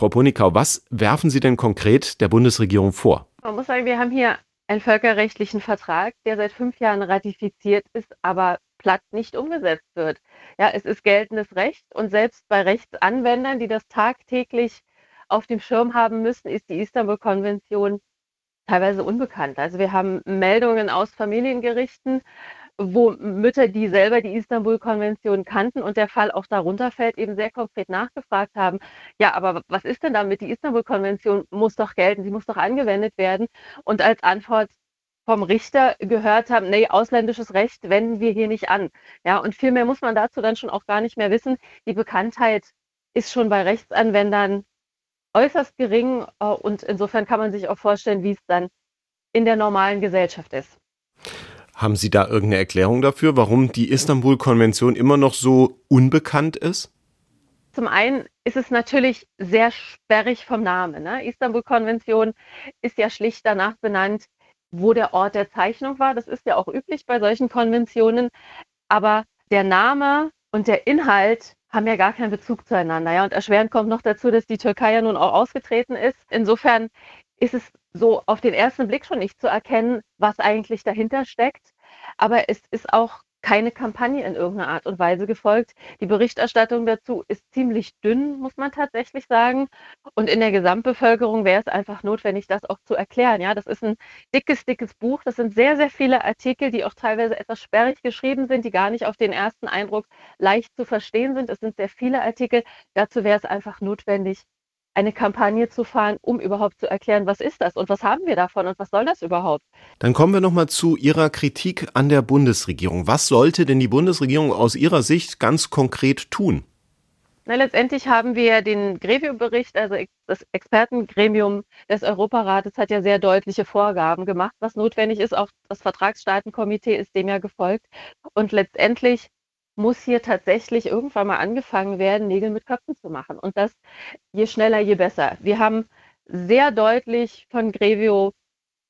Frau Ponikau, was werfen Sie denn konkret der Bundesregierung vor? Man muss sagen, wir haben hier einen völkerrechtlichen Vertrag, der seit fünf Jahren ratifiziert ist, aber platt nicht umgesetzt wird. Ja, es ist geltendes Recht und selbst bei Rechtsanwendern, die das tagtäglich auf dem Schirm haben müssen, ist die Istanbul-Konvention teilweise unbekannt. Also wir haben Meldungen aus Familiengerichten, wo Mütter, die selber die Istanbul-Konvention kannten und der Fall auch darunter fällt, eben sehr konkret nachgefragt haben, ja, aber was ist denn damit? Die Istanbul-Konvention muss doch gelten, sie muss doch angewendet werden. Und als Antwort vom Richter gehört haben, nee, ausländisches Recht wenden wir hier nicht an. Ja, und viel mehr muss man dazu dann schon auch gar nicht mehr wissen. Die Bekanntheit ist schon bei Rechtsanwendern äußerst gering äh, und insofern kann man sich auch vorstellen, wie es dann in der normalen Gesellschaft ist. Haben Sie da irgendeine Erklärung dafür, warum die Istanbul-Konvention immer noch so unbekannt ist? Zum einen ist es natürlich sehr sperrig vom Namen. Ne? Istanbul-Konvention ist ja schlicht danach benannt, wo der Ort der Zeichnung war. Das ist ja auch üblich bei solchen Konventionen. Aber der Name und der Inhalt haben ja gar keinen Bezug zueinander. Ja? Und erschwerend kommt noch dazu, dass die Türkei ja nun auch ausgetreten ist. Insofern ist es so auf den ersten Blick schon nicht zu erkennen, was eigentlich dahinter steckt. Aber es ist auch keine Kampagne in irgendeiner Art und Weise gefolgt. Die Berichterstattung dazu ist ziemlich dünn, muss man tatsächlich sagen. Und in der Gesamtbevölkerung wäre es einfach notwendig, das auch zu erklären. Ja, das ist ein dickes, dickes Buch. Das sind sehr, sehr viele Artikel, die auch teilweise etwas sperrig geschrieben sind, die gar nicht auf den ersten Eindruck leicht zu verstehen sind. Es sind sehr viele Artikel. Dazu wäre es einfach notwendig, eine Kampagne zu fahren, um überhaupt zu erklären, was ist das und was haben wir davon und was soll das überhaupt? Dann kommen wir nochmal zu Ihrer Kritik an der Bundesregierung. Was sollte denn die Bundesregierung aus Ihrer Sicht ganz konkret tun? Na, letztendlich haben wir den Grevio-Bericht, also das Expertengremium des Europarates hat ja sehr deutliche Vorgaben gemacht, was notwendig ist. Auch das Vertragsstaatenkomitee ist dem ja gefolgt. Und letztendlich muss hier tatsächlich irgendwann mal angefangen werden, Nägel mit Köpfen zu machen. Und das je schneller, je besser. Wir haben sehr deutlich von Grevio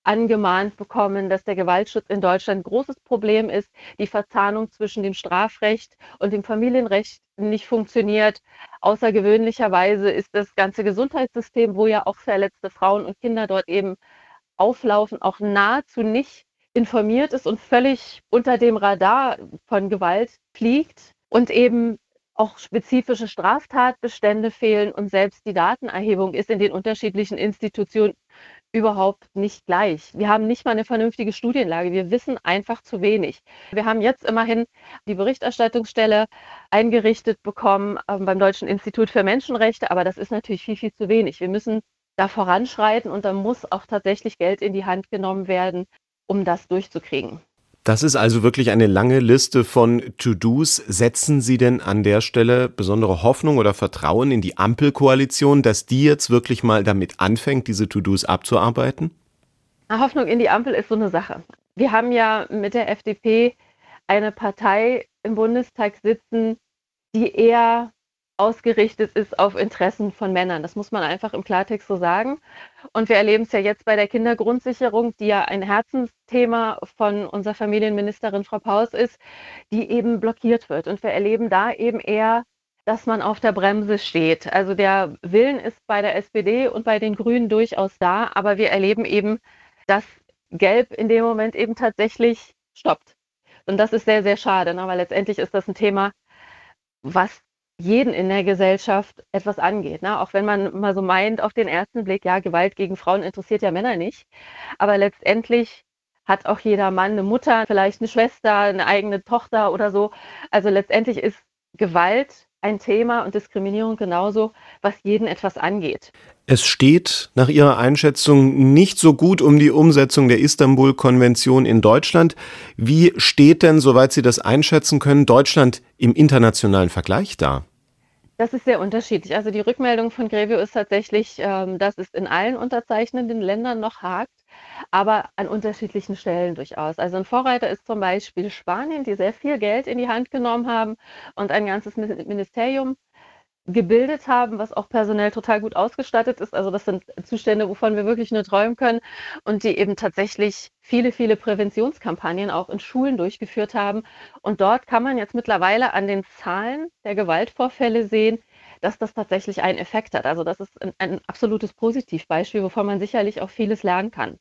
angemahnt bekommen, dass der Gewaltschutz in Deutschland ein großes Problem ist, die Verzahnung zwischen dem Strafrecht und dem Familienrecht nicht funktioniert. Außergewöhnlicherweise ist das ganze Gesundheitssystem, wo ja auch verletzte Frauen und Kinder dort eben auflaufen, auch nahezu nicht informiert ist und völlig unter dem Radar von Gewalt fliegt und eben auch spezifische Straftatbestände fehlen und selbst die Datenerhebung ist in den unterschiedlichen Institutionen überhaupt nicht gleich. Wir haben nicht mal eine vernünftige Studienlage. Wir wissen einfach zu wenig. Wir haben jetzt immerhin die Berichterstattungsstelle eingerichtet bekommen äh, beim Deutschen Institut für Menschenrechte, aber das ist natürlich viel, viel zu wenig. Wir müssen da voranschreiten und da muss auch tatsächlich Geld in die Hand genommen werden, um das durchzukriegen. Das ist also wirklich eine lange Liste von To-Dos. Setzen Sie denn an der Stelle besondere Hoffnung oder Vertrauen in die Ampelkoalition, dass die jetzt wirklich mal damit anfängt, diese To-Dos abzuarbeiten? Hoffnung in die Ampel ist so eine Sache. Wir haben ja mit der FDP eine Partei im Bundestag sitzen, die eher ausgerichtet ist auf Interessen von Männern. Das muss man einfach im Klartext so sagen. Und wir erleben es ja jetzt bei der Kindergrundsicherung, die ja ein Herzensthema von unserer Familienministerin Frau Paus ist, die eben blockiert wird. Und wir erleben da eben eher, dass man auf der Bremse steht. Also der Willen ist bei der SPD und bei den Grünen durchaus da, aber wir erleben eben, dass Gelb in dem Moment eben tatsächlich stoppt. Und das ist sehr, sehr schade, ne? weil letztendlich ist das ein Thema, was jeden in der Gesellschaft etwas angeht. Ne? Auch wenn man mal so meint auf den ersten Blick, ja, Gewalt gegen Frauen interessiert ja Männer nicht. Aber letztendlich hat auch jeder Mann eine Mutter, vielleicht eine Schwester, eine eigene Tochter oder so. Also letztendlich ist Gewalt ein Thema und Diskriminierung genauso, was jeden etwas angeht. Es steht nach Ihrer Einschätzung nicht so gut um die Umsetzung der Istanbul-Konvention in Deutschland. Wie steht denn, soweit Sie das einschätzen können, Deutschland im internationalen Vergleich da? Das ist sehr unterschiedlich. Also die Rückmeldung von Grevio ist tatsächlich, ähm, dass es in allen unterzeichnenden Ländern noch hakt, aber an unterschiedlichen Stellen durchaus. Also ein Vorreiter ist zum Beispiel Spanien, die sehr viel Geld in die Hand genommen haben und ein ganzes Ministerium gebildet haben, was auch personell total gut ausgestattet ist. Also das sind Zustände, wovon wir wirklich nur träumen können und die eben tatsächlich viele, viele Präventionskampagnen auch in Schulen durchgeführt haben. Und dort kann man jetzt mittlerweile an den Zahlen der Gewaltvorfälle sehen, dass das tatsächlich einen Effekt hat. Also das ist ein, ein absolutes Positivbeispiel, wovon man sicherlich auch vieles lernen kann.